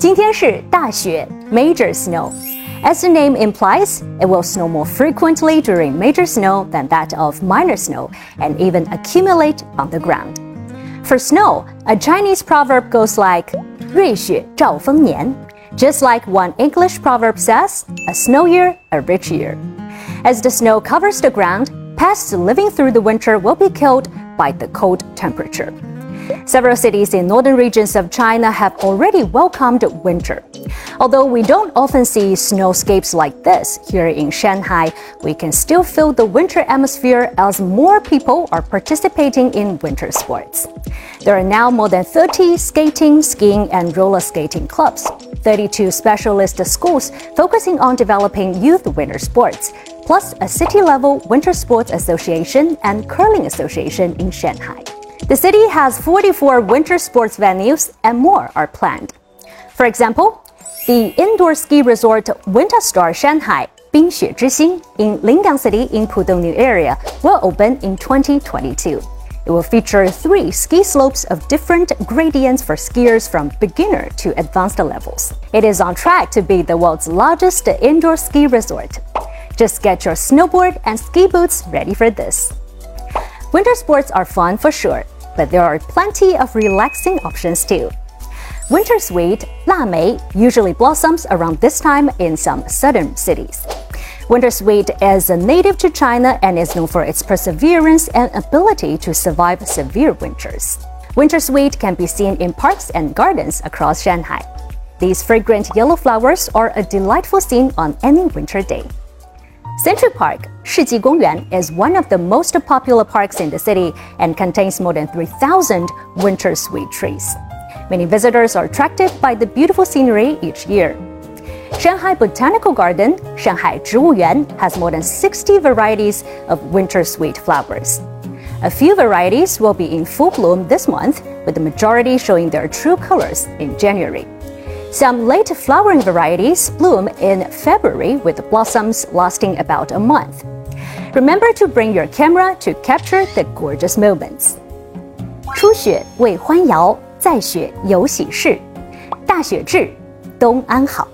今天是大雪 （major snow）。As the name implies, it will snow more frequently during major snow than that of minor snow and even accumulate on the ground. For snow, a Chinese proverb goes like 瑞雪兆丰年, just like one English proverb says, a snow year, a rich year. As the snow covers the ground, pests living through the winter will be killed by the cold temperature. Several cities in northern regions of China have already welcomed winter. Although we don't often see snowscapes like this here in Shanghai, we can still feel the winter atmosphere as more people are participating in winter sports. There are now more than 30 skating, skiing, and roller skating clubs, 32 specialist schools focusing on developing youth winter sports, plus a city level winter sports association and curling association in Shanghai. The city has 44 winter sports venues and more are planned. For example, the indoor ski resort Wintastar Shanghai Bingxue in Lingang City in Pudong New Area will open in 2022. It will feature three ski slopes of different gradients for skiers from beginner to advanced levels. It is on track to be the world's largest indoor ski resort. Just get your snowboard and ski boots ready for this. Winter sports are fun for sure, but there are plenty of relaxing options too. Winter sweet, Lamei, usually blossoms around this time in some southern cities. Winter sweet is native to China and is known for its perseverance and ability to survive severe winters. Winter sweet can be seen in parks and gardens across Shanghai. These fragrant yellow flowers are a delightful scene on any winter day. Century Park, Shiji Gongyuan, is one of the most popular parks in the city and contains more than 3,000 winter sweet trees. Many visitors are attracted by the beautiful scenery each year. Shanghai Botanical Garden, Shanghai Zhiwuyuan, has more than 60 varieties of winter sweet flowers. A few varieties will be in full bloom this month, with the majority showing their true colors in January. Some late flowering varieties bloom in February with blossoms lasting about a month. Remember to bring your camera to capture the gorgeous moments. 初雪为欢摇，在雪有喜事。大雪至，冬安好。